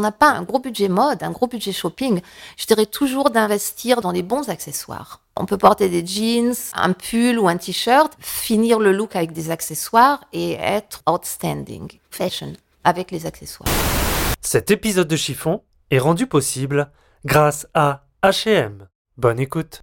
on n'a pas un gros budget mode, un gros budget shopping, je dirais toujours d'investir dans les bons accessoires. On peut porter des jeans, un pull ou un t-shirt, finir le look avec des accessoires et être outstanding fashion avec les accessoires. Cet épisode de chiffon est rendu possible grâce à H&M. Bonne écoute.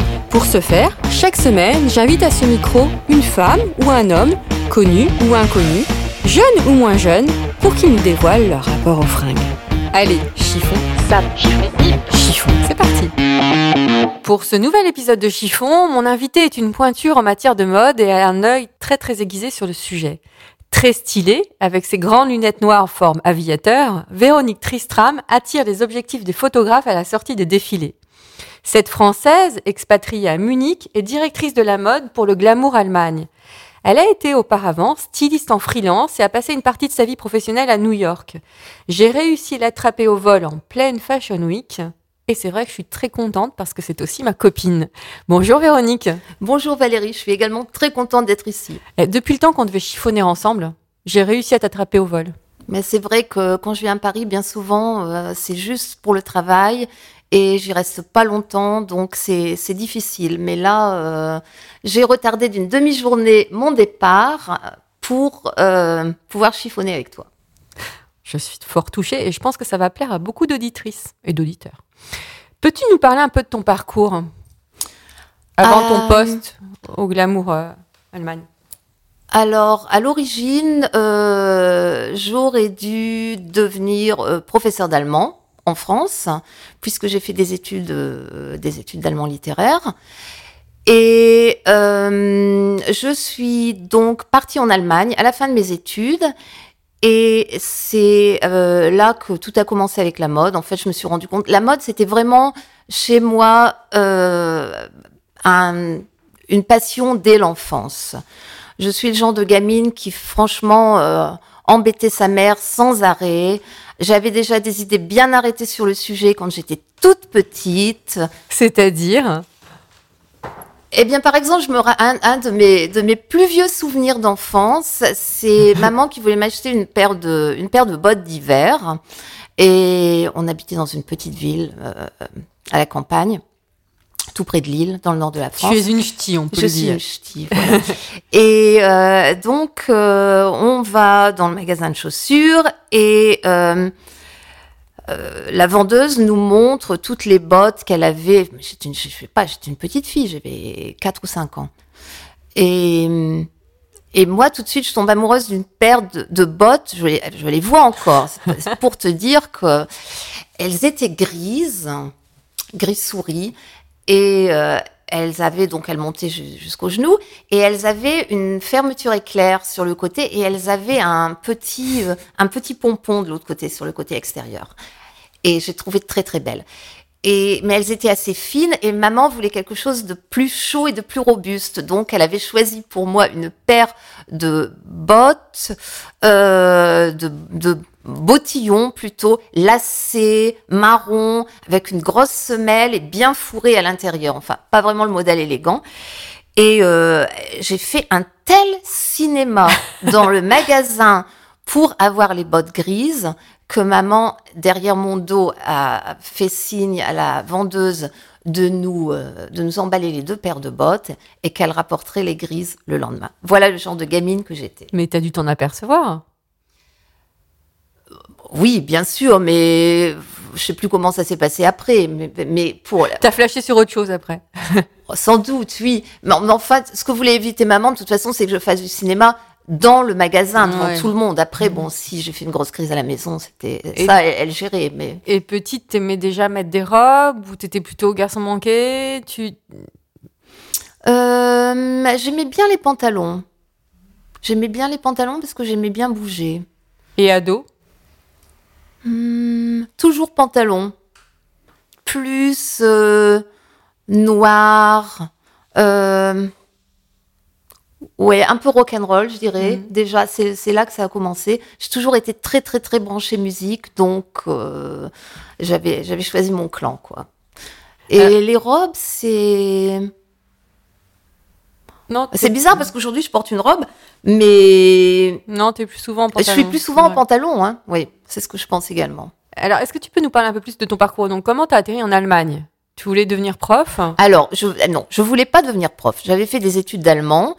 Pour ce faire, chaque semaine, j'invite à ce micro une femme ou un homme, connu ou inconnu, jeune ou moins jeune, pour qu'ils nous dévoilent leur rapport aux fringues. Allez, chiffon, sap, chiffon, chiffon, c'est parti. Pour ce nouvel épisode de Chiffon, mon invité est une pointure en matière de mode et a un œil très très aiguisé sur le sujet. Très stylée, avec ses grandes lunettes noires en forme aviateur, Véronique Tristram attire les objectifs des photographes à la sortie des défilés. Cette Française, expatriée à Munich, est directrice de la mode pour le Glamour Allemagne. Elle a été auparavant styliste en freelance et a passé une partie de sa vie professionnelle à New York. J'ai réussi à l'attraper au vol en pleine Fashion Week. Et c'est vrai que je suis très contente parce que c'est aussi ma copine. Bonjour Véronique. Bonjour Valérie, je suis également très contente d'être ici. Et depuis le temps qu'on devait chiffonner ensemble, j'ai réussi à t'attraper au vol. Mais c'est vrai que quand je viens à Paris, bien souvent, euh, c'est juste pour le travail et j'y reste pas longtemps, donc c'est difficile. Mais là, euh, j'ai retardé d'une demi-journée mon départ pour euh, pouvoir chiffonner avec toi. Je suis fort touchée et je pense que ça va plaire à beaucoup d'auditrices et d'auditeurs. Peux-tu nous parler un peu de ton parcours avant ton Euh, poste au Glamour Allemagne? Alors, à l'origine, j'aurais dû devenir professeur d'allemand France, puisque j'ai fait des études, euh, des études d'allemand littéraire. Et euh, je suis donc partie en Allemagne à la fin de mes études. Et c'est euh, là que tout a commencé avec la mode. En fait, je me suis rendu compte, la mode, c'était vraiment chez moi un- une passion dès l'enfance. Je suis le genre de gamine qui, franchement, embêtait sa mère sans arrêt. J'avais déjà des idées bien arrêtées sur le sujet quand j'étais toute petite. C'est-à-dire Eh bien, par exemple, je me un, un de mes de mes plus vieux souvenirs d'enfance, c'est maman qui voulait m'acheter une paire de une paire de bottes d'hiver, et on habitait dans une petite ville euh, à la campagne, tout près de Lille, dans le nord de la France. Tu es une ch'ti, on peut Je le suis dire. une ch'ti, voilà. et euh, donc, euh, on va dans le magasin de chaussures et euh, la vendeuse nous montre toutes les bottes qu'elle avait. J'étais une, je sais pas, j'étais une petite fille, j'avais 4 ou 5 ans. Et, et moi, tout de suite, je tombe amoureuse d'une paire de, de bottes. Je les, je les vois encore. C'est- C'est pour te dire que elles étaient grises, gris souris, et euh, elles avaient donc elles montaient ju- jusqu'au genou et elles avaient une fermeture éclair sur le côté et elles avaient un petit euh, un petit pompon de l'autre côté sur le côté extérieur. Et j'ai trouvé très très belle. Et mais elles étaient assez fines et maman voulait quelque chose de plus chaud et de plus robuste. Donc elle avait choisi pour moi une paire de bottes euh, de, de bottillons plutôt lacés, marron, avec une grosse semelle et bien fourrée à l'intérieur. Enfin, pas vraiment le modèle élégant. Et euh, j'ai fait un tel cinéma dans le magasin pour avoir les bottes grises que maman, derrière mon dos, a fait signe à la vendeuse de nous, euh, de nous emballer les deux paires de bottes et qu'elle rapporterait les grises le lendemain. Voilà le genre de gamine que j'étais. Mais t'as dû t'en apercevoir. Oui, bien sûr, mais je sais plus comment ça s'est passé après. Mais, mais pour T'as flashé sur autre chose après. sans doute, oui. Mais, en- mais en fait, ce que voulait éviter maman, de toute façon, c'est que je fasse du cinéma dans le magasin devant Ouais. tout le monde. Après, bon, si j'ai fait une grosse crise à la maison, c'était ça, elle, elle gérait. Mais Et petite, t'aimais déjà mettre des robes ou t'étais plutôt garçon manqué? Tu euh, j'aimais bien les pantalons. J'aimais bien les pantalons parce que j'aimais bien bouger. et ado? Hmm, toujours pantalon. plus euh, noir. euh, ouais, un peu rock'n'roll, je dirais. Mhm. Déjà, c'est là que ça a commencé. J'ai toujours été très, très, très branchée musique, donc euh, j'avais j'avais choisi mon clan, quoi. Et Euh. les robes, c'est Non, c'est bizarre parce qu'aujourd'hui je porte une robe, mais Non, t'es plus souvent en je pantalon. suis plus souvent en pantalon, hein. Oui, c'est ce que je pense également. Alors, est-ce que tu peux nous parler un peu plus de ton parcours? Donc, comment t'as atterri en Allemagne? Tu voulais devenir prof? Alors, je, euh, non, je voulais pas devenir prof. J'avais fait des études d'allemand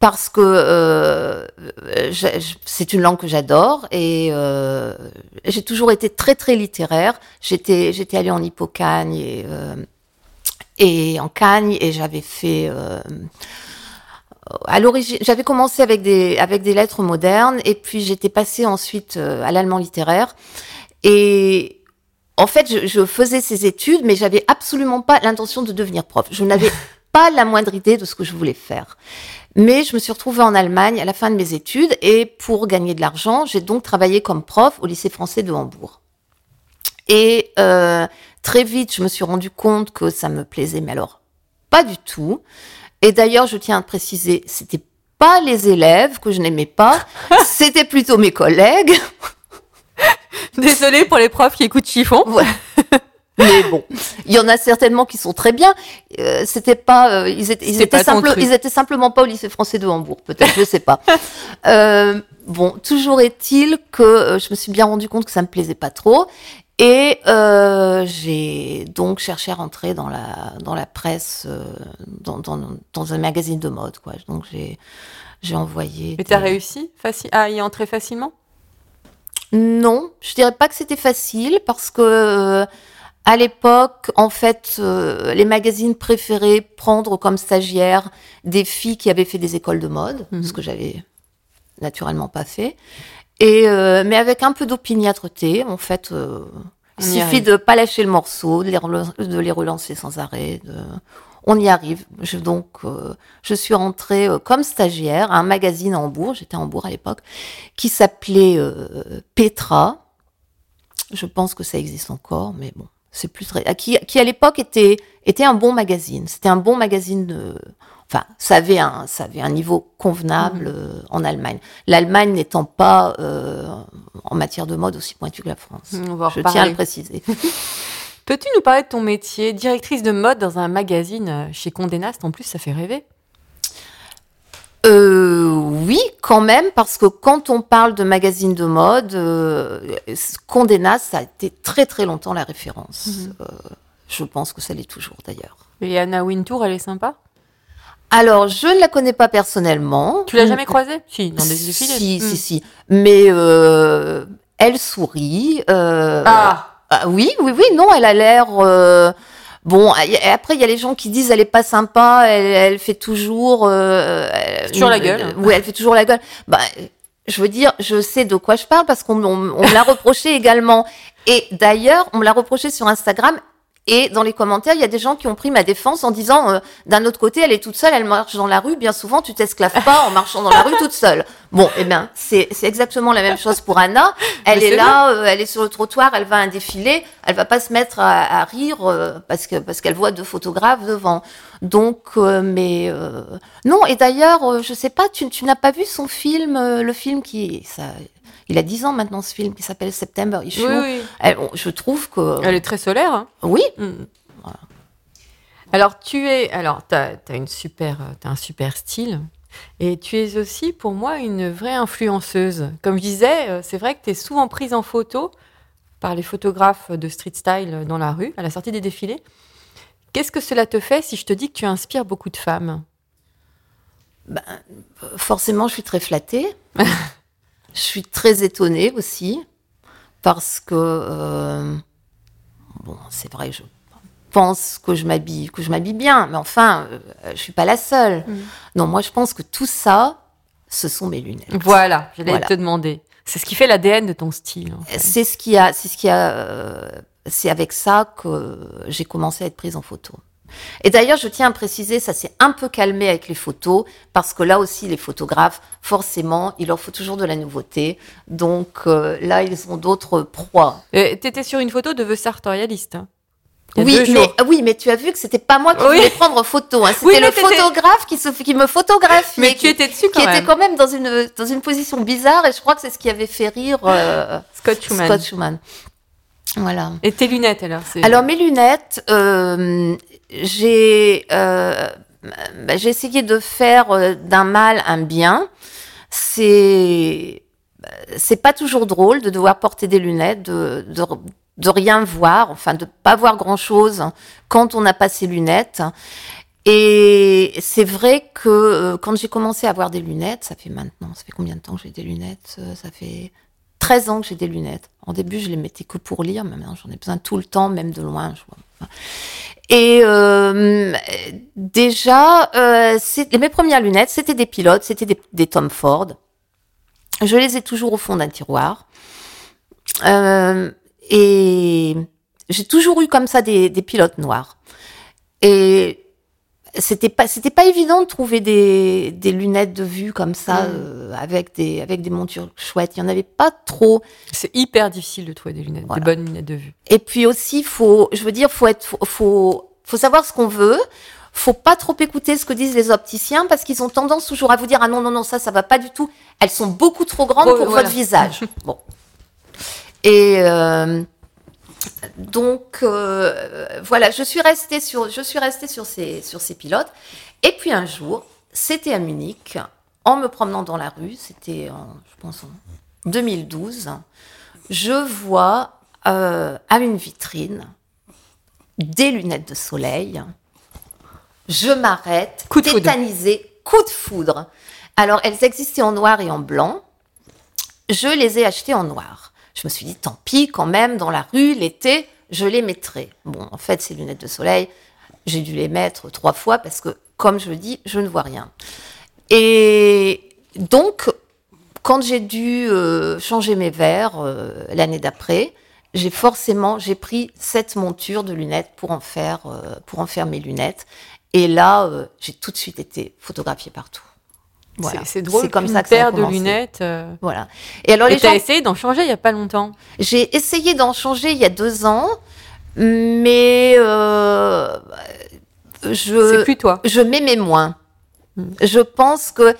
parce que euh, je- je- c'est une langue que j'adore et euh, j'ai toujours été très très littéraire. J'étais j'étais allée en Hippocagne et euh, et en Cagne et j'avais fait à l'origine, j'avais commencé avec des avec des lettres modernes et puis j'étais passée ensuite euh, à l'allemand littéraire et en fait, je, je faisais ces études, mais j'avais absolument pas l'intention de devenir prof. Je n'avais pas la moindre idée de ce que je voulais faire. Mais je me suis retrouvée en Allemagne à la fin de mes études et pour gagner de l'argent, j'ai donc travaillé comme prof au lycée français de Hambourg. Et euh, très vite, je me suis rendu compte que ça me plaisait, mais alors pas du tout. Et d'ailleurs, je tiens à préciser, c'était pas les élèves que je n'aimais pas, c'était plutôt mes collègues. Désolée pour les profs qui écoutent Chiffon. Mais bon, il y en a certainement qui sont très bien. Euh, c'était pas, euh, ils étaient, ils C'était étaient pas ton simple- truc. ils étaient simplement pas au lycée français de Hambourg, peut-être, je sais pas. Euh, bon, toujours est-il que je me suis bien rendu compte que ça me plaisait pas trop, et euh, j'ai donc cherché à rentrer dans la dans la presse, euh, dans, dans dans un magazine de mode, quoi. Donc j'ai j'ai envoyé. Et t'as des- réussi faci- à y entrer facilement? Non, je dirais pas que c'était facile parce que euh, à l'époque, en fait, les magazines préféraient prendre comme stagiaires des filles qui avaient fait des écoles de mode, Mhm. ce que j'avais naturellement pas fait. Et euh, mais avec un peu d'opiniâtreté, en fait, euh, il suffit arrive. de pas lâcher le morceau, de les, relan- de les relancer sans arrêt. de- On y arrive. Je, donc, euh, je suis rentrée euh, comme stagiaire à un magazine à Hambourg. J'étais à Hambourg à l'époque, qui s'appelait euh, Petra. Je pense que ça existe encore, mais bon, c'est plus très. Qui, qui à l'époque était était un bon magazine. C'était un bon magazine de. Enfin, ça avait un ça avait un niveau convenable euh, en Allemagne. L'Allemagne n'étant pas euh, en matière de mode aussi pointue que la France. On va en Je tiens à le préciser. Peux-tu nous parler de ton métier? Directrice de mode dans un magazine euh, chez Condé Nast, en plus, ça fait rêver. Euh, oui, quand même, parce que quand on parle de magazine de mode, euh, Condé Nast, ça a été très très longtemps la référence. Mhm. Euh, je pense que ça l'est toujours d'ailleurs. Et Anna Wintour, elle est sympa? Alors, je ne la connais pas personnellement. Tu l'as jamais croisée? Si, dans des défilés. Si, si, si. Mais euh, elle sourit. euh, Ah ah, oui, oui, oui, non, elle a l'air. euh, Bon, et après, il y a les gens qui disent elle est pas sympa, elle, elle fait toujours. Euh, elle- Toujours la gueule. euh, oui, elle fait toujours la gueule. Bah, je veux dire, je sais de quoi je parle parce qu'on on, on me l'a reproché également. Et d'ailleurs, on me l'a reproché sur Instagram. Et dans les commentaires, il y a des gens qui ont pris ma défense en disant, euh, d'un autre côté, elle est toute seule, elle marche dans la rue. Bien souvent, tu t'esclaves pas en marchant dans la rue toute seule. Bon, eh bien, c'est exactement la même chose pour Anna. Elle est là, euh, elle est sur le trottoir, elle va à un défilé, elle va pas se mettre à, à rire euh, parce que parce qu'elle voit deux photographes devant. Donc, mais non. Et d'ailleurs, je sais pas, tu, tu n'as pas vu son film, le film qui, ça, il a 10 ans maintenant ce film qui s'appelle September Issue. Oui, oui. Elle- on- je trouve que Elle est très solaire. hein. oui, Mm. Alors, tu es. Alors, tu as, une super, t'as un super style. Et tu es aussi, pour moi, une vraie influenceuse. Comme je disais, euh, c'est vrai que tu es souvent prise en photo par les photographes de street style dans la rue, à la sortie des défilés. Qu'est-ce que cela te fait si je te dis que tu inspires beaucoup de femmes? Forcément, je suis très flattée. je suis très étonnée aussi parce que euh, bon, c'est vrai, je pense que je m'habille, que je m'habille bien, mais enfin, euh, je suis pas la seule. Mm. Non, moi, je pense que tout ça, ce sont mes lunettes. Voilà, j'allais Voilà. te demander. C'est ce qui fait l'ADN de ton style. en fait. C'est ce qui a, c'est ce qui a, euh, c'est avec ça que j'ai commencé à être prise en photo. Et d'ailleurs, je tiens à préciser, ça s'est un peu calmé avec les photos, parce que là aussi, les photographes, forcément, il leur faut toujours de la nouveauté. Donc euh, là, ils ont d'autres proies. Tu étais sur une photo de The Sartorialiste. hein. Oui, mais, oui, mais tu as vu que c'était pas moi qui Oui. voulais prendre photo. Hein. C'était Oui, le photographe qui, se, qui me photographiait. Mais qui, tu étais dessus quand qui même. était quand même dans une, dans une position bizarre et je crois que c'est ce qui avait fait rire euh, Scott Schumann. Scott Schumann. Voilà. Et tes lunettes alors Alors mes lunettes, euh, j'ai euh, bah, j'ai essayé de faire euh, d'un mal un bien. C'est c'est pas toujours drôle de devoir porter des lunettes, de, de de rien voir, enfin de pas voir grand chose quand on n'a pas ses lunettes. Et c'est vrai que euh, quand j'ai commencé à avoir des lunettes, ça fait maintenant, ça fait combien de temps que j'ai des lunettes Ça fait 13 ans que j'ai des lunettes. En début, je les mettais que pour lire, mais maintenant j'en ai besoin tout le temps, même de loin. Et euh, déjà, euh, mes premières lunettes, c'était des pilotes, c'était des, des Tom Ford. Je les ai toujours au fond d'un tiroir. Euh, et j'ai toujours eu comme ça des, des pilotes noirs. Et c'était pas c'était pas évident de trouver des, des lunettes de vue comme ça Mm. euh, avec des avec des montures chouettes. Il y en avait pas trop. c'est hyper difficile de trouver des lunettes, Voilà. des bonnes lunettes de vue. Et puis aussi, faut, je veux dire, faut être, faut, faut, faut savoir ce qu'on veut. Faut pas trop écouter ce que disent les opticiens parce qu'ils ont tendance toujours à vous dire ah non non non ça ça va pas du tout. Elles sont beaucoup trop grandes Trop- pour voilà. votre visage. bon. Et euh, donc euh, voilà, je suis restée sur, je suis restée sur ces sur ces pilotes. Et puis un jour, c'était à Munich, en me promenant dans la rue, c'était en, je pense en 2012, je vois euh, à une vitrine des lunettes de soleil. Je m'arrête, Coup de foudre. tétanisée, coup de foudre. Alors, elles existaient en noir et en blanc. Je les ai achetées en noir. Je me suis dit, tant pis, quand même, dans la rue, l'été, je les mettrai. Bon, en fait, ces lunettes de soleil, j'ai dû les mettre trois fois parce que, comme je le dis, je ne vois rien. Et donc, quand j'ai dû euh, changer mes verres euh, l'année d'après, j'ai forcément pris cette monture de lunettes pour en faire euh, pour en faire mes lunettes. Et là, j'ai tout de suite été photographiée partout. Voilà. C'est- drôle C'est comme ça que ça a paire de lunettes. euh, Voilà. Et alors Et les t'as gens, essayé d'en changer il y a pas longtemps? j'ai essayé d'en changer il y a deux ans, mais euh, C'est je plus toi. je m'aimais moins. Hmm. Je pense que euh,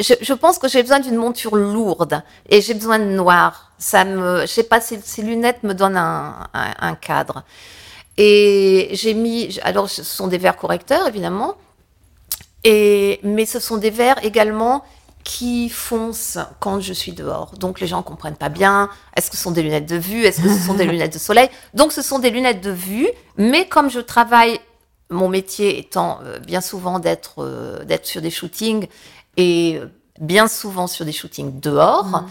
je, je pense que j'ai besoin d'une monture lourde et j'ai besoin de noir. Ça me, je sais pas, ces, ces lunettes me donnent un, un, un cadre. Et j'ai mis, alors ce sont des verres correcteurs évidemment, et mais ce sont des verres également qui foncent quand je suis dehors. Donc les gens comprennent pas bien. Est-ce que ce sont des lunettes de vue? Est-ce que ce sont des lunettes de soleil? Donc ce sont des lunettes de vue, mais comme je travaille, mon métier étant euh, bien souvent d'être euh, d'être sur des shootings et euh, bien souvent sur des shootings dehors.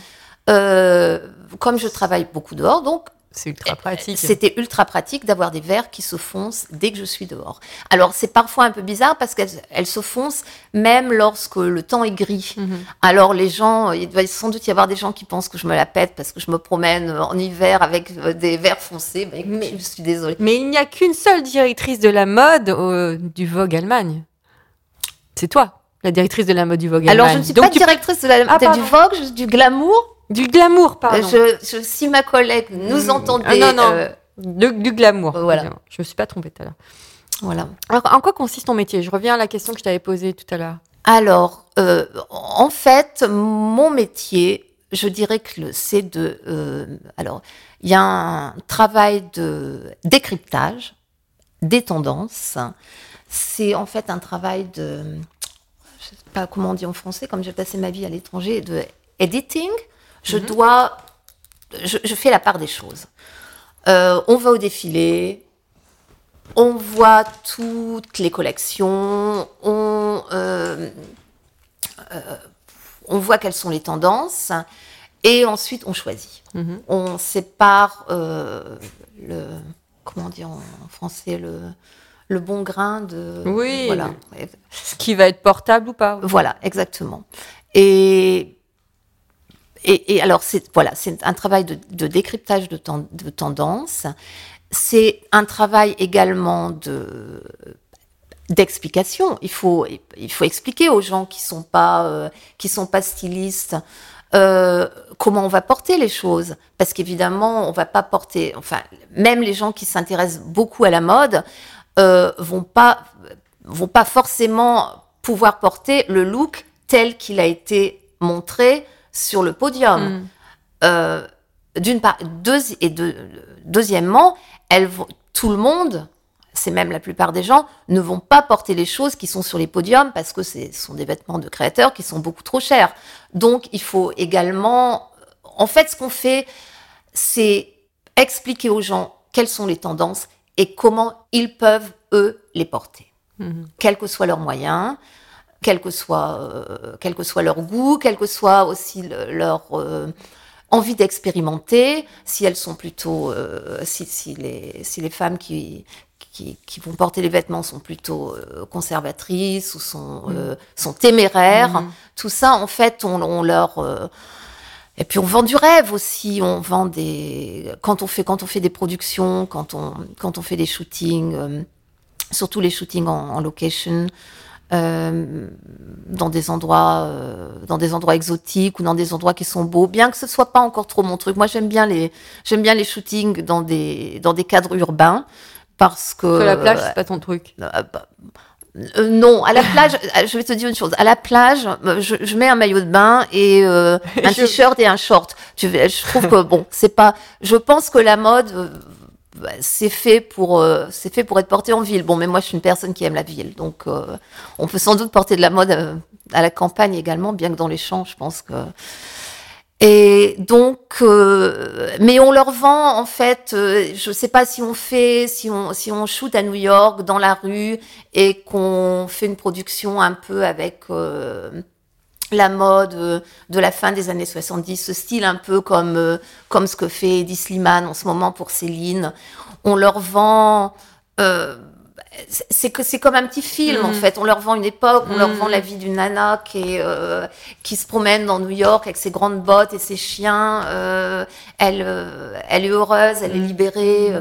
Euh, comme je travaille beaucoup dehors, donc C'est ultra pratique. c'était ultra pratique d'avoir des verres qui se foncent dès que je suis dehors. Alors c'est parfois un peu bizarre parce qu'elles elles se foncent même lorsque le temps est gris. Mhm. Alors les gens, il doit sans doute y avoir des gens qui pensent que je me la pète parce que je me promène en hiver avec euh, des verres foncés. Écoute, Mais- je suis désolée. Mais il n'y a qu'une seule directrice de la mode euh, du Vogue Allemagne. C'est toi, la directrice de la mode du Vogue Alors Allemagne. je ne suis Donc pas directrice de la, Ah, du. Vogue, je- du glamour. Du glamour, pardon. Je, je- si ma collègue nous Mm. entendait, Ah, non, non. euh, Du, du glamour. Voilà. Évidemment. Je me suis pas trompée tout à l'heure. voilà. Alors, en quoi consiste ton métier? Je reviens à la question que je t'avais posée tout à l'heure. Alors, euh, en fait, mon métier, je dirais que c'est de. euh, alors, il y a un travail de décryptage des tendances. C'est en fait un travail de. Je sais pas comment on dit en français, comme j'ai passé ma vie à l'étranger, de editing. Je dois. Je, je fais la part des choses. Euh, on va au défilé, on voit toutes les collections, on, euh, euh, on voit quelles sont les tendances, et ensuite on choisit. Mhm. On sépare le, comment dire en en français, le, le bon grain de... Oui. Voilà, Ce qui va être portable ou pas voilà exactement. Et, et, alors, c'est voilà, c'est un travail de, décryptage de tendances. C'est un travail également de d'explication. Il faut il faut expliquer aux gens qui sont pas euh, qui sont pas stylistes euh, comment on va porter les choses. Parce qu'évidemment, on va pas porter, enfin, même les gens qui s'intéressent beaucoup à la mode euh, vont pas vont pas forcément pouvoir porter le look tel qu'il a été montré sur le podium. Mm. Euh, D'une part, et deux- deuxièmement, elles vont, tout le monde, c'est même la plupart des gens, ne vont pas porter les choses qui sont sur les podiums parce que ce sont des vêtements de créateurs qui sont beaucoup trop chers. Donc, il faut également, en fait, ce qu'on fait, c'est expliquer aux gens quelles sont les tendances et comment ils peuvent, eux, les porter Mhm. quels que soient leurs moyens, quel que soit, euh, quel que soit leur goût, quel que soit aussi le- leur euh, envie d'expérimenter, si elles sont plutôt, euh, si, si, les, si les femmes qui, qui, qui vont porter les vêtements sont plutôt conservatrices ou sont, euh, sont téméraires, Mhm. tout ça, en fait, on, on leur... et puis on vend du rêve aussi, on vend des quand on fait quand on fait des productions, quand on quand on fait des shootings, surtout les shootings en, en location, euh, dans des endroits euh, dans des endroits exotiques ou dans des endroits qui sont beaux, bien que ce soit pas encore trop mon truc. Moi j'aime bien les j'aime bien les shootings dans des dans des cadres urbains parce que Que la plage, c'est pas ton truc. euh, bah, euh, non, à la plage, euh, je vais te dire une chose. À la plage, je, je mets un maillot de bain et euh, un Je- t-shirt et un short. Vais- je trouve que bon, c'est pas. Je pense que la mode, c'est fait pour, euh, c'est fait pour être porté en ville. Bon, mais moi, je suis une personne qui aime la ville, donc euh, on peut sans doute porter de la mode euh, à la campagne également, bien que dans les champs, je pense que. Et donc, euh, mais on leur vend en fait. euh, je sais pas si on fait, si on si on shoot à New York dans la rue et qu'on fait une production un peu avec euh, la mode euh, de la fin des années 70, ce style un peu comme euh, comme ce que fait Eddie Slimane en ce moment pour Céline. On leur vend. euh, c'est- que c'est comme un petit film en Mhm. fait. On leur vend une époque, on leur vend la vie d'une nana qui est euh, qui se promène dans New York avec ses grandes bottes et ses chiens. euh, elle euh, elle est heureuse, elle est Mhm. libérée.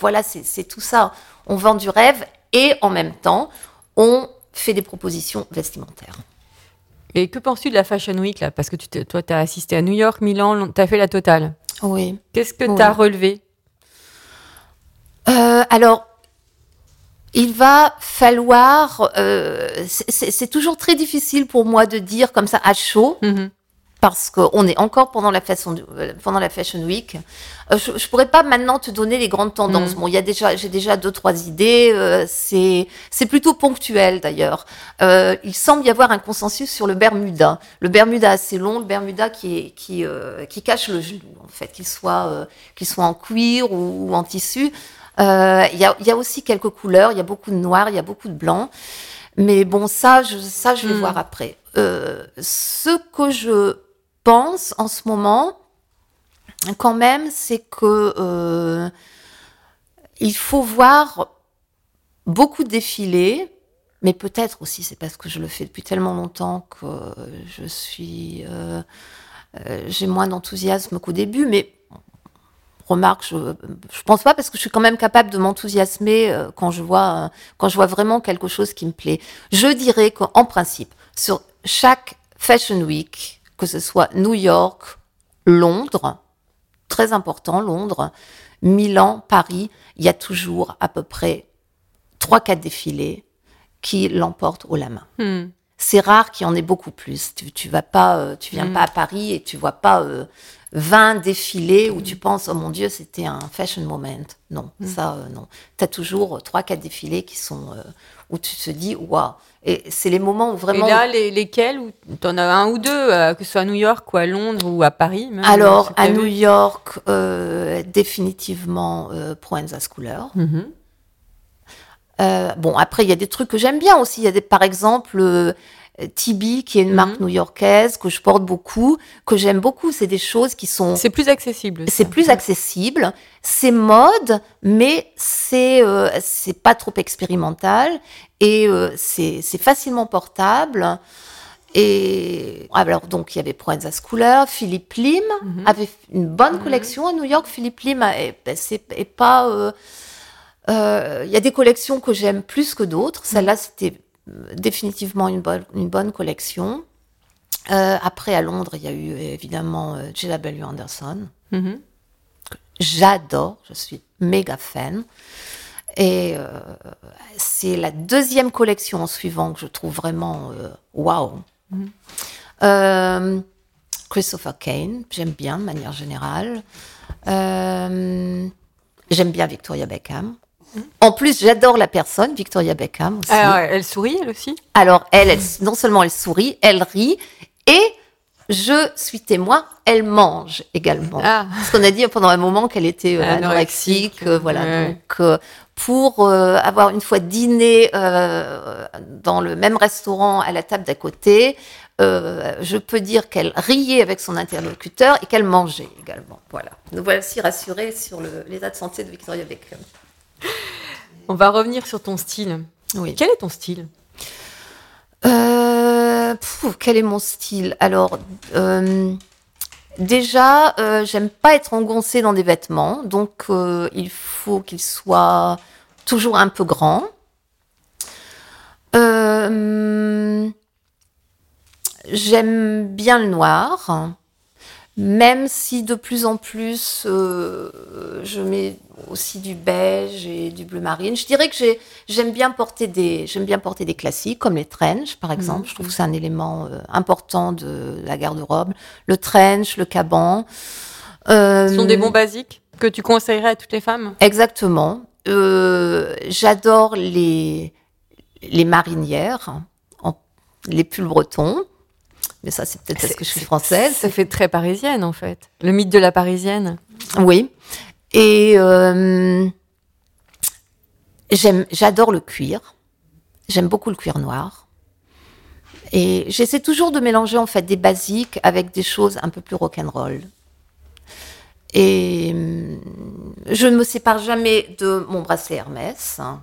voilà, c'est tout ça. On vend du rêve et en même temps, on fait des propositions vestimentaires. Et que penses-tu de la Fashion Week là? Parce que tu toi, tu as assisté à New York, Milan, tu as fait la totale. Oui. Qu'est-ce que Oui. tu as relevé? Euh, alors, il va falloir. euh, c'est toujours très difficile pour moi de dire comme ça à chaud. Mhm. Parce qu'on est encore pendant la fashion, euh, pendant la fashion week. Euh, je, je pourrais pas maintenant te donner les grandes tendances. Mm. Bon, il y a déjà, j'ai déjà deux trois idées. euh, c'est, c'est plutôt ponctuel d'ailleurs. Euh, il semble y avoir un consensus sur le Bermuda. Le Bermuda assez long, le Bermuda qui est, qui, euh, qui cache le genou en fait, qu'il soit, euh, qu'il soit en cuir ou, ou en tissu. Euh, Il y, a, il y a aussi quelques couleurs. Il y a beaucoup de noir, il y a beaucoup de blanc. Mais bon, ça, je, ça, je vais Mm. voir après. Euh, ce que je pense en ce moment, quand même, c'est que euh, il faut voir beaucoup de défilés, mais peut-être aussi c'est parce que je le fais depuis tellement longtemps que je suis, euh, euh, j'ai moins d'enthousiasme qu'au début, mais remarque, je, je pense pas parce que je suis quand même capable de m'enthousiasmer quand je vois, quand je vois vraiment quelque chose qui me plaît. Je dirais qu'en principe, sur chaque Fashion Week, que ce soit New York, Londres, très important, Londres, Milan, Paris, il y a toujours à peu près trois, quatre défilés qui l'emportent haut la main. Hmm. C'est rare qu'il y en ait beaucoup plus. Tu, tu vas pas, euh, tu viens Mm. pas à Paris et tu vois pas euh, 20 défilés où tu penses oh mon dieu c'était un fashion moment. Non, Mm. ça euh, non. Tu as toujours euh, trois quatre défilés qui sont euh, où tu te dis waouh. Et c'est les moments où Et vraiment là, les, lesquels Tu en as un ou deux, euh, que ce soit à New York ou à Londres ou à Paris même, alors à New York définitivement Proenza Schooler. Mhm. Euh, bon, après, il y a des trucs que j'aime bien aussi. Il y a des, par exemple, euh, Tibi, qui est une Mhm. marque new-yorkaise que je porte beaucoup, que j'aime beaucoup. C'est des choses qui sont. C'est plus accessible. C'est ça. plus accessible, c'est mode, mais c'est euh, c'est pas trop expérimental et euh, c'est facilement portable. Et alors donc il y avait Proenza Schooler, Philippe Lim Mhm. avait une bonne Mhm. collection à New York. Philippe Lim est, ben, est pas. euh, euh, Il y a des collections que j'aime plus que d'autres. Celle-là c'était euh, définitivement une bonne une bonne collection. Euh, après, à Londres, il y a eu évidemment euh. Anderson. Mhm. J'adore, je suis méga fan. Et euh, c'est la deuxième collection en suivant que je trouve vraiment euh, waouh. Euh, Christopher Kane, j'aime bien de manière générale. J'aime bien Victoria Beckham. En plus, j'adore la personne, Victoria Beckham aussi. Ah elle sourit, elle aussi? Alors, elle, elle, non seulement elle sourit, elle rit, et je suis témoin, elle mange également. Ah. Parce qu'on a dit pendant un moment qu'elle était euh, Anorexique, anorexique, euh, voilà. ouais. Donc, euh, pour avoir une fois dîné dans le même restaurant à la table d'à côté, je peux dire qu'elle riait avec son interlocuteur et qu'elle mangeait également. Voilà. Nous voici rassurés sur l'état de santé de Victoria Beckham. On va revenir sur ton style. Oui. Quel est ton style? Euh, quel est mon style? Alors, euh, déjà, euh, j'aime pas être engoncée dans des vêtements, donc euh, il faut qu'ils soient toujours un peu grands. Euh, j'aime bien le noir, même si de plus en plus euh, je mets aussi du beige et du bleu marine. Je dirais que j'ai J'aime bien porter des, j'aime bien porter des classiques comme les trench, par exemple. Je trouve que c'est un élément euh, important de la garde-robe. Le trench, le caban. Euh, Ce sont des bons basiques que tu conseillerais à toutes les femmes? Exactement. J'adore les les marinières, les pulls bretons. Mais ça, c'est peut-être parce que je suis française. Ça fait très parisienne en fait. Le mythe de la parisienne. Oui. Et euh, j'adore le cuir. J'aime beaucoup le cuir noir. Et j'essaie toujours de mélanger en fait des basiques avec des choses un peu plus rock'n'roll. Et hum, je ne me sépare jamais de mon bracelet Hermès, hein,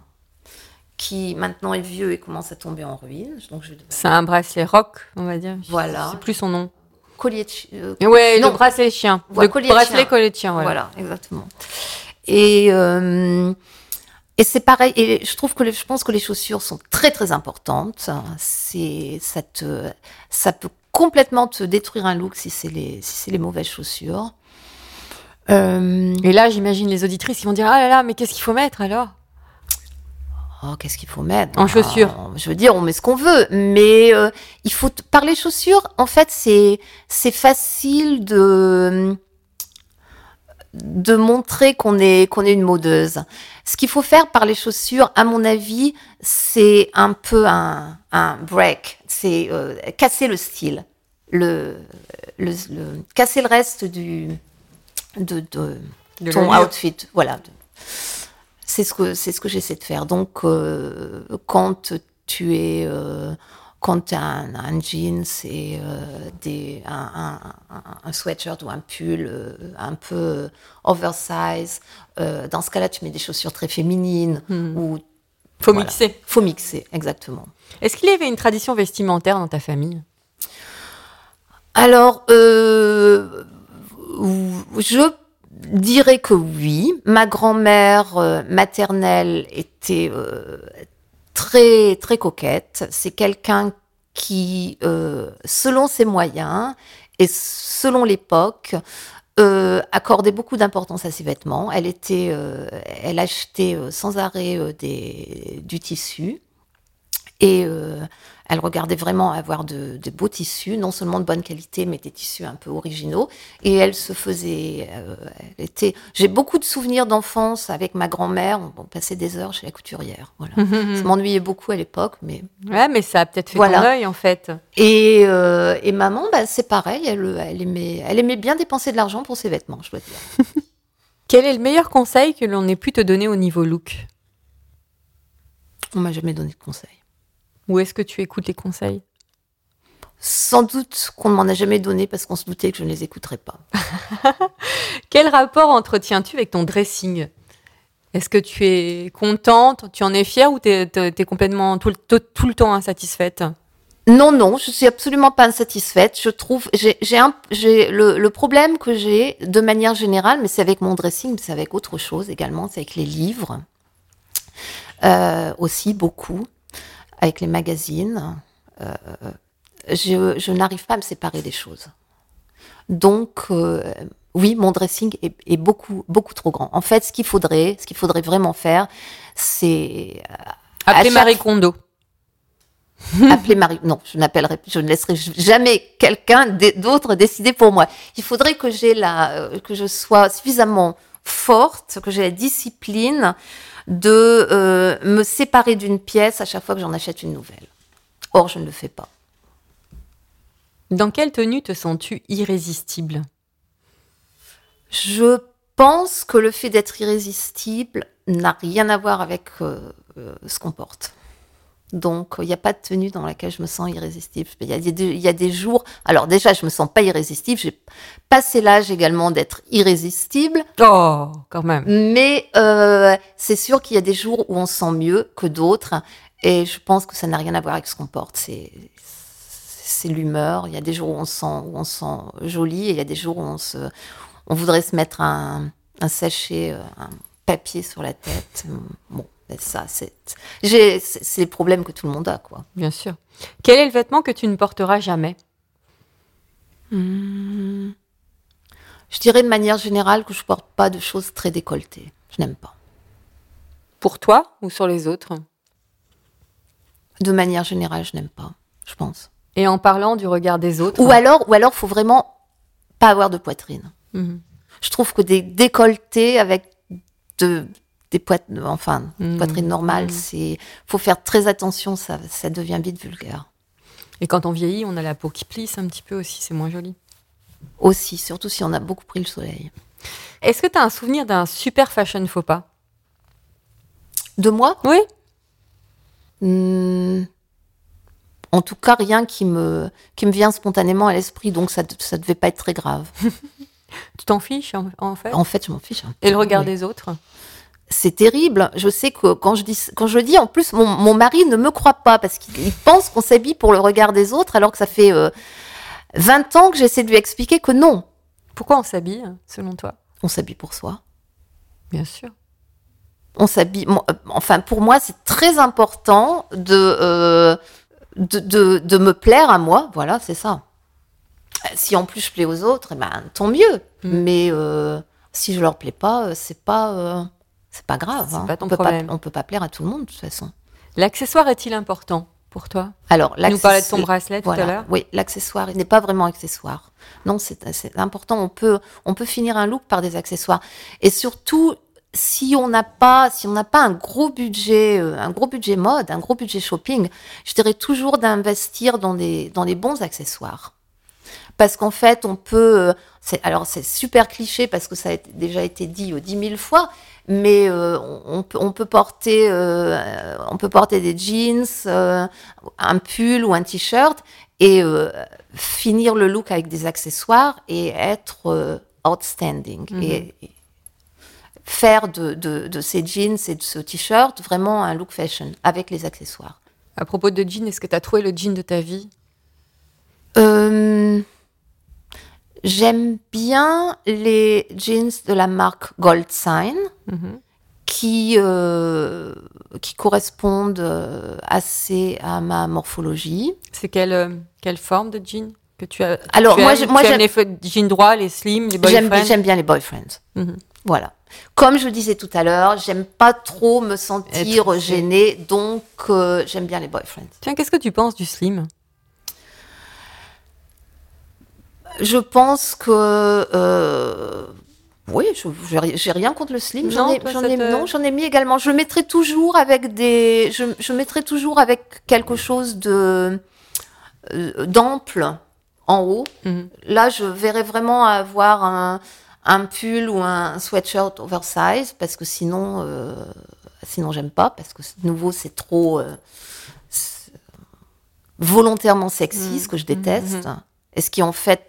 qui maintenant est vieux et commence à tomber en ruine. Donc je C'est un bracelet rock, on va dire. Voilà. C'est plus son nom. collier de chi- euh, ouais, Non. le bracelet chien. Ouais, le collier bracelet chien. collier de chien, voilà. Voilà, exactement. Et, euh, et c'est pareil. Et je trouve que les- je pense que les chaussures sont très très importantes. C'est ça te ça peut complètement te détruire un look si c'est les si c'est les mauvaises chaussures. Euh, Et là, j'imagine les auditrices qui vont dire Ah là là, mais qu'est-ce qu'il faut mettre alors? Oh, qu'est-ce qu'il faut mettre En chaussures. Ah, Je veux dire, on met ce qu'on veut, mais euh, il faut t- par les chaussures. En fait, c'est c'est facile de de montrer qu'on est qu'on est une modeuse. Ce qu'il faut faire par les chaussures, à mon avis, c'est un peu un, un break. C'est euh, casser le style, le, le, le- casser le reste du de, de De ton outfit. Voilà. C'est ce que c'est ce que j'essaie de faire. Donc euh, quand tu es euh, quand tu as un, un jeans et euh, des, un, un, un- sweatshirt ou un pull euh, un peu oversize, euh, dans ce cas-là, tu mets des chaussures très féminines ou Faut Voilà. mixer. faut mixer, exactement. Est-ce qu'il y avait une tradition vestimentaire dans ta famille? Alors, je dirais que oui. Ma grand-mère euh, maternelle était euh, très très coquette. C'est quelqu'un qui, euh, selon ses moyens et selon l'époque, euh, accordait beaucoup d'importance à ses vêtements. Elle était, euh, elle achetait euh, sans arrêt des, du tissu. Et euh, elle regardait vraiment avoir de, de beaux tissus, non seulement de bonne qualité, mais des tissus un peu originaux. Et elle se faisait, euh, elle était. J'ai beaucoup de souvenirs d'enfance avec ma grand-mère. On, on passait des heures chez la couturière. Voilà. Ça m'ennuyait beaucoup à l'époque, mais Ouais, mais ça a peut-être fait Voilà. ton œil en fait. et, euh, et maman, bah, c'est pareil. Elle, elle aimait, elle aimait bien dépenser de l'argent pour ses vêtements, je dois dire. Quel est le meilleur conseil que l'on ait pu te donner au niveau look? On m'a jamais donné de conseils. Ou est-ce que tu écoutes les conseils? Sans doute qu'on ne m'en a jamais donné parce qu'on se doutait que je ne les écouterais pas. Quel rapport entretiens-tu avec ton dressing? Est-ce que tu es contente, tu en es fière ou tu es, complètement tout, le- tout- tout le temps insatisfaite? Non, non, je suis absolument pas insatisfaite. Je trouve, j'ai, le, le problème que j'ai de manière générale, mais c'est avec mon dressing, c'est avec autre chose également, c'est avec les livres, euh, aussi beaucoup, avec les magazines. Euh, je, je n'arrive pas à me séparer des choses. Donc, euh, oui, mon dressing est, est beaucoup, beaucoup trop grand. En fait, ce qu'il faudrait, ce qu'il faudrait vraiment faire, c'est euh, chaque- Marie Kondo. appeler Marie. Non, je n'appellerai, je ne laisserai jamais quelqu'un d'autre décider pour moi. Il faudrait que j'ai la, que je sois suffisamment forte, que j'ai la discipline de euh, me séparer d'une pièce à chaque fois que j'en achète une nouvelle. Or, je ne le fais pas. Dans quelle tenue te sens-tu irrésistible? Je pense que le fait d'être irrésistible n'a rien à voir avec euh, euh, ce qu'on porte. Donc, il n'y a pas de tenue dans laquelle je me sens irrésistible. Il y, a des, il y a des jours. Alors, déjà, je me sens pas irrésistible. J'ai passé l'âge également d'être irrésistible. Oh, quand même. Mais euh, c'est sûr qu'il y a des jours où on se sent mieux que d'autres. Et je pense que ça n'a rien à voir avec ce qu'on porte. C'est c'est l'humeur. Il y a des jours où on se sent, où on se sent joli et il y a des jours où on, se, on voudrait se mettre un, un sachet, euh, un papier sur la tête. Bon, ben ça, c'est j'ai- c'est c'est les problèmes que tout le monde a, quoi. Bien sûr. Quel est le vêtement que tu ne porteras jamais? Hmm. Je dirais de manière générale que je porte pas de choses très décolletées. Je n'aime pas. Pour toi ou sur les autres? De manière générale, je n'aime pas, je pense. Et en parlant du regard des autres? Ou alors, ou alors, faut vraiment pas avoir de poitrine. Mhm. Je trouve que des décolletés avec de, des poitrines, enfin, Mhm. poitrine normale, Mhm. c'est, faut faire très attention, ça, ça devient vite vulgaire. Et quand on vieillit, on a la peau qui plisse un petit peu aussi, c'est moins joli. Aussi, surtout si on a beaucoup pris le soleil. Est-ce que tu as un souvenir d'un super fashion faux pas? De moi, Oui. Hmm. en tout cas, rien qui me, qui me vient spontanément à l'esprit, donc ça, ça devait pas être très grave. Tu t'en fiches en, en fait? En fait, je m'en fiche. Et le regard oui. des autres? C'est terrible. Je sais que quand je dis, quand je le dis, en plus, mon, mon mari ne me croit pas parce qu'il il pense qu'on s'habille pour le regard des autres, alors que ça fait euh, 20 ans que j'essaie de lui expliquer que non, Pourquoi on s'habille, selon toi? On s'habille pour soi. Bien sûr. On s'habille. euh, Enfin, pour moi, c'est très important de, euh, de, de, de me plaire à moi. Voilà, c'est ça. Si en plus je plais aux autres, eh ben, tant mieux. Mm. Mais euh, si je leur plais pas, c'est pas, c'est pas grave. Hein. pas ton on peut problème. on peut pas plaire à tout le monde de toute façon. L'accessoire est-il important pour toi? Alors, Tu nous parlais de ton bracelet tout à l'heure. Oui, l'accessoire, il n'est pas vraiment accessoire. Non, c'est important. On peut, on peut finir un look par des accessoires. Et surtout, si on n'a pas, si on n'a pas un gros budget, euh, un gros budget mode, un gros budget shopping, je dirais toujours d'investir dans des, dans les bons accessoires. Parce qu'en fait, on peut, euh, alors c'est super cliché parce que ça a déjà été dit euh, dix mille fois, mais euh, on, on peut, porter, euh, on peut porter des jeans, euh, un pull ou un t-shirt et finir le look avec des accessoires et être outstanding Mhm. et, et faire de, de, de ces jeans et de ce t-shirt vraiment un look fashion avec les accessoires. À propos de jean, est-ce que tu as trouvé le jean de ta vie? J'aime bien les jeans de la marque Gold Sign Mhm. qui, euh, qui correspondent euh, assez à ma morphologie. C'est quelle, euh, quelle forme de jean que tu as Alors, tu moi, aimes j'aime- les jeans droits, les slim, les boyfriends? J'aime bien les boyfriends. Mhm. Voilà. Comme je le disais tout à l'heure, j'aime pas trop me sentir Être- gênée, donc euh, j'aime bien les boyfriends. Tiens, qu'est-ce que tu penses du slim? Je pense que euh, oui, j'ai- rien contre le slim. J'en ai, j'en ça ai- te- non, j'en ai mis également. Je mettrai toujours avec des, je, je mettrai toujours avec quelque chose de euh, d'ample en haut. Mhm. Là, je verrais vraiment avoir un, un pull ou un sweatshirt oversize parce que sinon, euh, sinon j'aime pas parce que de nouveau c'est trop euh, volontairement sexy, Mhm. ce que je déteste, et ce qui en fait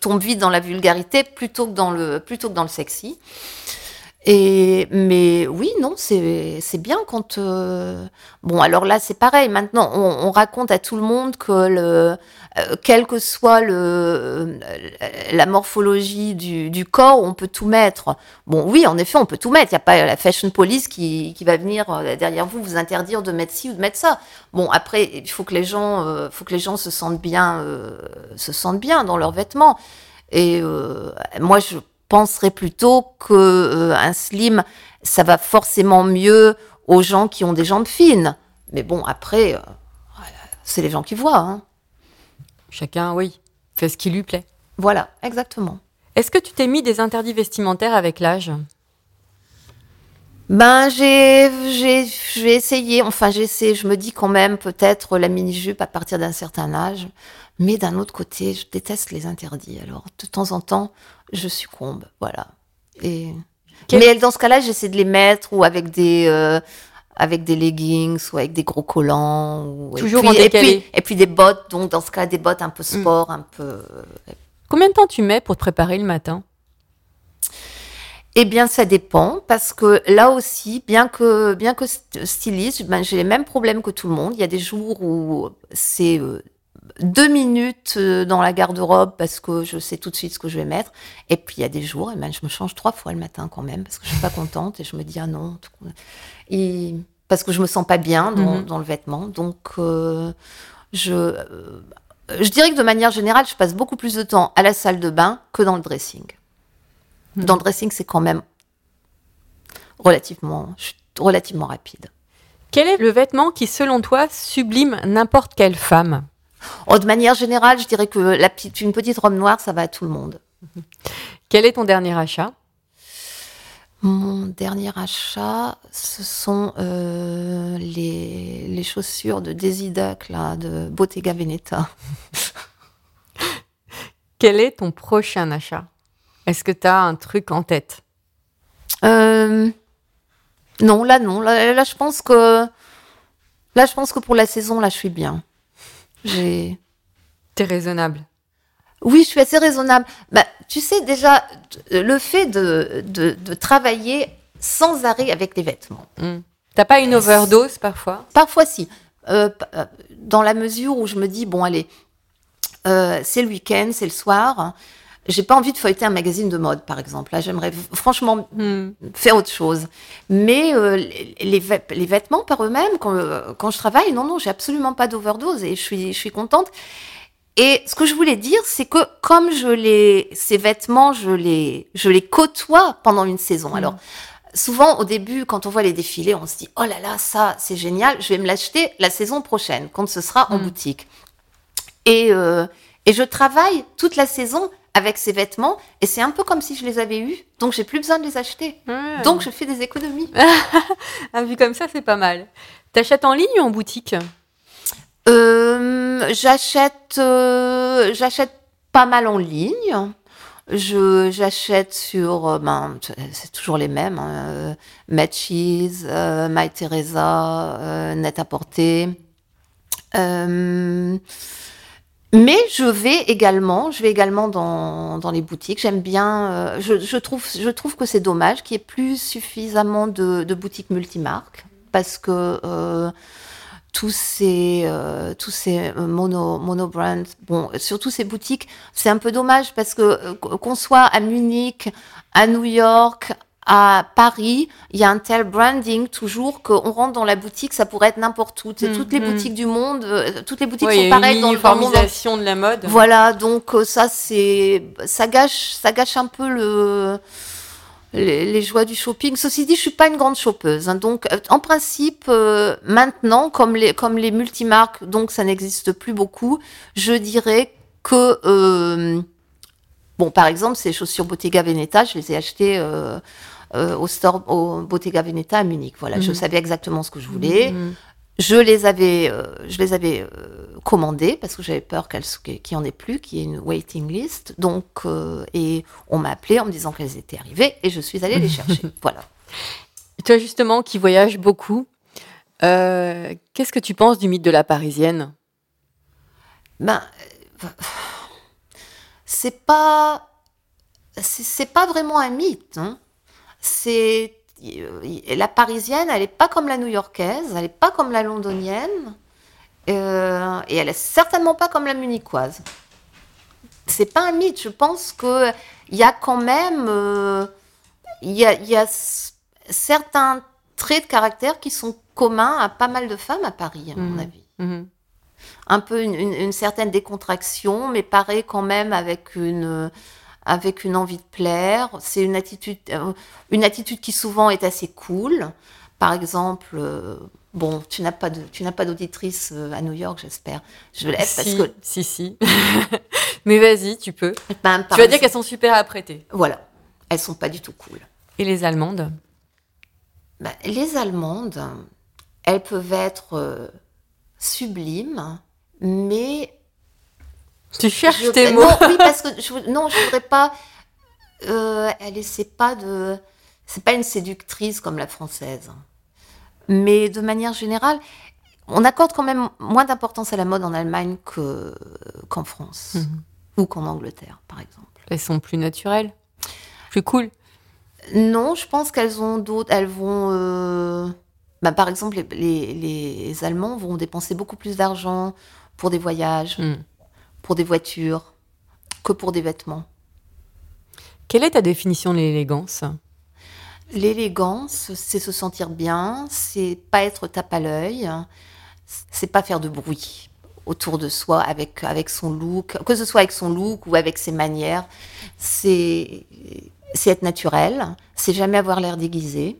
tombe vite dans la vulgarité plutôt que dans le plutôt que dans le sexy. Et mais oui, non, c'est bien quand euh, bon alors là c'est pareil. Maintenant on, on raconte à tout le monde que le euh, quelle que soit le la morphologie du, du corps, on peut tout mettre. Bon oui, en effet, on peut tout mettre. Il y a pas la fashion police qui qui va venir euh, derrière vous vous interdire de mettre ci ou de mettre ça. Bon après il faut que les gens euh, faut que les gens se sentent bien euh, se sentent bien dans leurs vêtements. Et euh, moi je penserais plutôt que euh, un slim, ça va forcément mieux aux gens qui ont des jambes fines. Mais bon, après, euh, c'est les gens qui voient. hein. Chacun, oui, fait ce qui lui plaît. Voilà, exactement. Est-ce que tu t'es mis des interdits vestimentaires avec l'âge? Ben, j'ai, j'ai, j'ai essayé, enfin, j'ai essayé, je me dis quand même, peut-être la mini-jupe à partir d'un certain âge. Mais d'un autre côté, je déteste les interdits. Alors, de temps en temps, je succombe. Voilà. Et... Quel- Mais dans ce cas-là, j'essaie de les mettre ou avec des, euh, avec des leggings ou avec des gros collants. Ou... et Toujours puis- en et décalé. puis, et puis des bottes, donc dans ce cas, des bottes un peu sport, un peu. Combien de temps tu mets pour te préparer le matin? Eh bien, ça dépend parce que là aussi, bien que bien que styliste, ben, j'ai les mêmes problèmes que tout le monde. Il y a des jours où c'est euh, deux minutes euh, dans la garde-robe parce que je sais tout de suite ce que je vais mettre. Et puis il y a des jours, eh ben, je me change trois fois le matin quand même parce que je suis pas contente et je me dis ah non. Et parce que je me sens pas bien dans, Mhm. dans le vêtement. Donc euh, je euh, je dirais que de manière générale, je passe beaucoup plus de temps à la salle de bain que dans le dressing. Dans le dressing, c'est quand même relativement, relativement rapide. Quel est le vêtement qui, selon toi, sublime n'importe quelle femme? Oh, de manière générale, je dirais que la petite, une petite robe noire, ça va à tout le monde. Quel est ton dernier achat? Mon dernier achat, ce sont euh, les, les chaussures de Daisy Duck, là, de Bottega Veneta. Quel est ton prochain achat? Est-ce que tu as un truc en tête? Euh, non, là, non. Là, là, je pense que, là, je pense que pour la saison, là, je suis bien. J'ai, T'es raisonnable. Oui, je suis assez raisonnable. Bah, tu sais, déjà, le fait de, de, de travailler sans arrêt avec les vêtements. Hmm. T'as pas une overdose parfois? Parfois, si. Euh, euh, dans la mesure où je me dis, bon, allez, euh, c'est le week-end, c'est le soir. J'ai pas envie de feuilleter un magazine de mode, par exemple. Là, j'aimerais franchement Hmm. faire autre chose. Mais euh, les, les vêt- les vêtements par eux-mêmes, quand, euh, quand je travaille, non, non, j'ai absolument pas d'overdose et je suis, je suis contente. Et ce que je voulais dire, c'est que comme je les, ces vêtements, je les, je les côtoie pendant une saison. Alors, souvent, au début, quand on voit les défilés, on se dit, oh là là, ça, c'est génial, je vais me l'acheter la saison prochaine, quand ce sera en Mm. boutique. Et, euh, et je travaille toute la saison avec ces vêtements, et c'est un peu comme si je les avais eus, donc j'ai plus besoin de les acheter. Ouais. Donc je fais des économies. Ah, vu comme ça, c'est pas mal. T'achètes en ligne ou en boutique? Euh, j'achète, euh, j'achète pas mal en ligne. Je j'achète sur, euh, ben, c'est toujours les mêmes, hein, Matches, euh, My Teresa, Net à porter. Euh, mais je vais également, je vais également dans, dans les boutiques. J'aime bien. euh, je, trouve, je trouve que c'est dommage qu'il n'y ait plus suffisamment de, boutiques multimarques parce que euh, tous ces, euh, ces mono, mono brands, bon, surtout ces boutiques, c'est un peu dommage parce que qu'on soit à Munich, à New York, à Paris, il y a un tel branding toujours qu'on rentre dans la boutique, ça pourrait être n'importe où. C'est Mm, toutes les boutiques du monde, euh, toutes les boutiques Ouais, sont pareilles dans le dans le monde entier. uniformisation de la mode. Voilà, donc euh, ça c'est ça gâche ça gâche un peu le les, les joies du shopping. Ceci dit, je suis pas une grande shoppeuse, hein, donc euh, en principe euh, maintenant comme les comme les multimarques, donc ça n'existe plus beaucoup, je dirais que euh, bon par exemple ces chaussures Bottega Veneta, je les ai achetées euh, euh, au store au Bottega Veneta à Munich. Voilà, je Mhm. savais exactement ce que je voulais. Mhm. Je les avais, euh, je les avais euh, commandées parce que j'avais peur qu'elles, qu'il n'y en ait plus, qu'il y ait une waiting list. Donc, euh, et on m'a appelé en me disant qu'elles étaient arrivées et je suis allée les chercher. voilà. Et Toi, justement, qui voyages beaucoup, qu'est-ce que tu penses du mythe de la parisienne? Ben, c'est pas, c'est, c'est pas vraiment un mythe. hein. C'est euh, la parisienne, elle n'est pas comme la new-yorkaise, elle n'est pas comme la londonienne, euh, et elle est certainement pas comme la munichoise. C'est pas un mythe. Je pense que il y a quand même, euh, il y, a, y certains traits de caractère qui sont communs à pas mal de femmes à Paris, à mon Mhm. avis. Mhm. Un peu une, une- une certaine décontraction, mais pareil quand même avec une avec une envie de plaire. C'est une attitude, euh, une attitude qui souvent est assez cool. Par exemple, euh, bon, tu n'as pas de, tu n'as pas d'auditrice euh, à New York, j'espère. Je laisse parce si, que si, si. Mais vas-y, tu peux. ben, Tu vas dire qu'elles sont super à prêter. voilà, elles sont pas du tout cool. Et les Allemandes Ben, les Allemandes, elles peuvent être euh, sublimes, mais Tu cherches Je- tes non, mots. oui, parce que je, non, je voudrais pas. Euh, elle essaie pas de. C'est pas une séductrice comme la française. Mais de manière générale, on accorde quand même moins d'importance à la mode en Allemagne que, qu'en France. Mhm. Ou qu'en Angleterre, par exemple. Elles sont plus naturelles, plus cool. Non, je pense qu'elles ont d'autres. Elles vont. euh, bah, par exemple, les, les- les Allemands vont dépenser beaucoup plus d'argent pour des voyages, Hmm. Pour des voitures, que pour des vêtements. Quelle est ta définition de l'élégance? L'élégance, c'est se sentir bien, c'est pas être tape à l'œil, c'est pas faire de bruit autour de soi avec, avec son look, que ce soit avec son look ou avec ses manières. C'est être naturel, c'est jamais avoir l'air déguisé.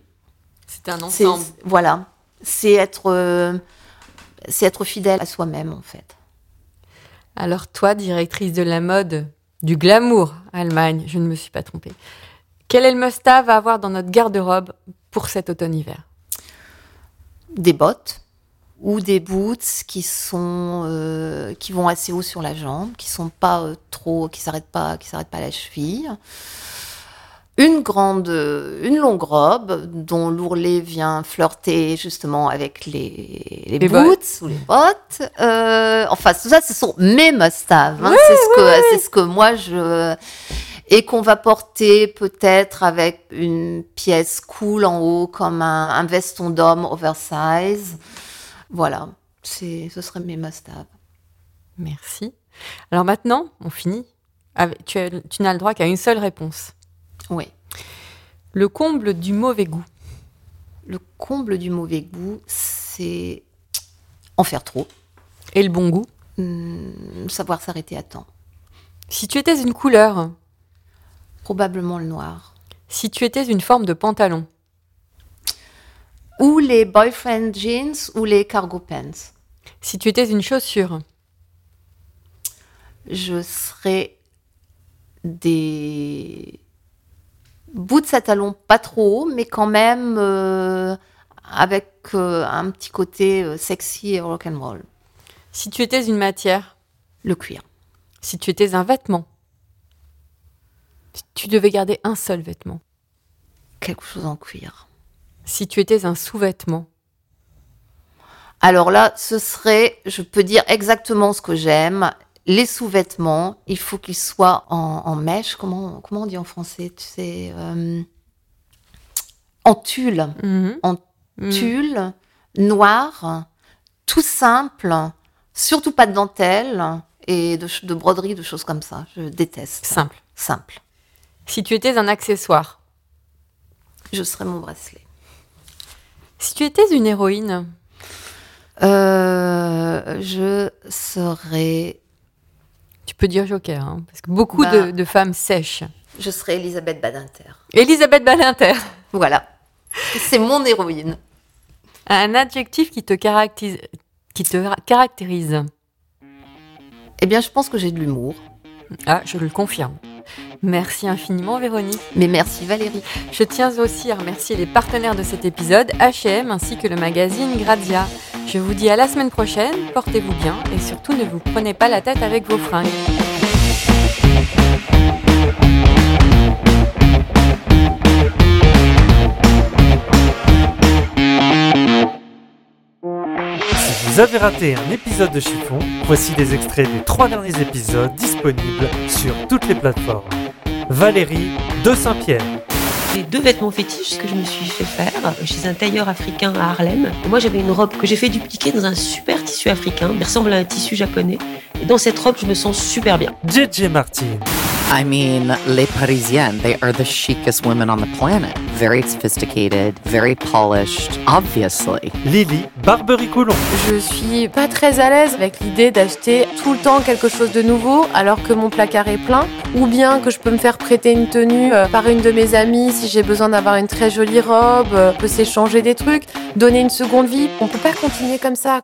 C'est un ensemble. voilà, c'est être euh, c'est être fidèle à soi-même en fait. Alors toi, directrice de la mode, du glamour, Allemagne, je ne me suis pas trompée. Quel est le must-have à avoir dans notre garde-robe pour cet automne-hiver? Des bottes ou des boots qui sont euh, qui vont assez haut sur la jambe, qui sont pas euh, trop, qui s'arrêtent pas, qui s'arrêtent pas à la cheville. Une grande, euh, une longue robe dont l'ourlet vient flirter justement avec les, les, Les boots bottes. ou les bottes. Euh, enfin, tout ça, ce sont mes must-have. hein. c'est ce que, c'est ce que moi je et qu'on va porter peut-être avec une pièce cool en haut comme un, un veston d'homme oversize. Voilà, c'est, ce serait mes must-have. Merci. Alors maintenant, on finit. Avec- tu, as- tu n'as le droit qu'à une seule réponse. Oui. Le comble du mauvais goût. Le comble du mauvais goût, c'est en faire trop, Et le bon goût? Hum, savoir s'arrêter à temps. Si tu étais une couleur, Probablement le noir. si tu étais une forme de pantalon, Ou les boyfriend jeans ou les cargo pants. si tu étais une chaussure, Je serais des boots à talons pas trop hauts, mais quand même euh, avec euh, un petit côté euh, sexy et rock'n'roll. si tu étais une matière, Le cuir. si tu étais un vêtement, si tu devais garder un seul vêtement, Quelque chose en cuir. si tu étais un sous-vêtement, Alors là, ce serait, je peux dire exactement ce que j'aime. Les sous-vêtements, il faut qu'ils soient en, en mèche. Comment, comment on dit en français? Tu sais, euh, en tulle. Mhm. En Mhm. tulle, noir, tout simple, surtout pas de dentelle et de, broderie, de choses comme ça. Je déteste. simple. Simple. Si tu étais un accessoire, Je serais mon bracelet. si tu étais une héroïne, Euh, je serais, tu peux dire Joker, hein, parce que beaucoup Bah. de, de femmes sèchent. je serais Elisabeth Badinter. Elisabeth Badinter, Voilà. C'est mon héroïne. un adjectif qui te caractérise. Qui te ra- caractérise. Eh bien, je pense que j'ai de l'humour. Ah, je le confirme. Merci infiniment Véronique. Mais merci Valérie. Je tiens aussi à remercier les partenaires de cet épisode, H&M ainsi que le magazine Grazia. Je vous dis à la semaine prochaine, portez-vous bien et surtout ne vous prenez pas la tête avec vos fringues. Si vous avez raté un épisode de Chiffon, voici des extraits des trois derniers épisodes disponibles sur toutes les plateformes. Valérie de Saint-Pierre, J'ai deux vêtements fétiches que je me suis fait faire chez un tailleur africain à Harlem. Moi, j'avais une robe que j'ai fait dupliquer dans un super tissu africain, qui ressemble à un tissu japonais. Et dans cette robe, je me sens super bien. JJ Martin. I mean, les Parisiennes, they are the chicest women on the planet. Very sophisticated, very polished, obviously. Lily. Je suis pas très à l'aise avec l'idée d'acheter tout le temps quelque chose de nouveau alors que mon placard est plein, ou bien que je peux me faire prêter une tenue euh, par une de mes amies si j'ai besoin d'avoir une très jolie robe, on peut s'échanger des trucs, donner une seconde vie. On peut pas continuer comme ça.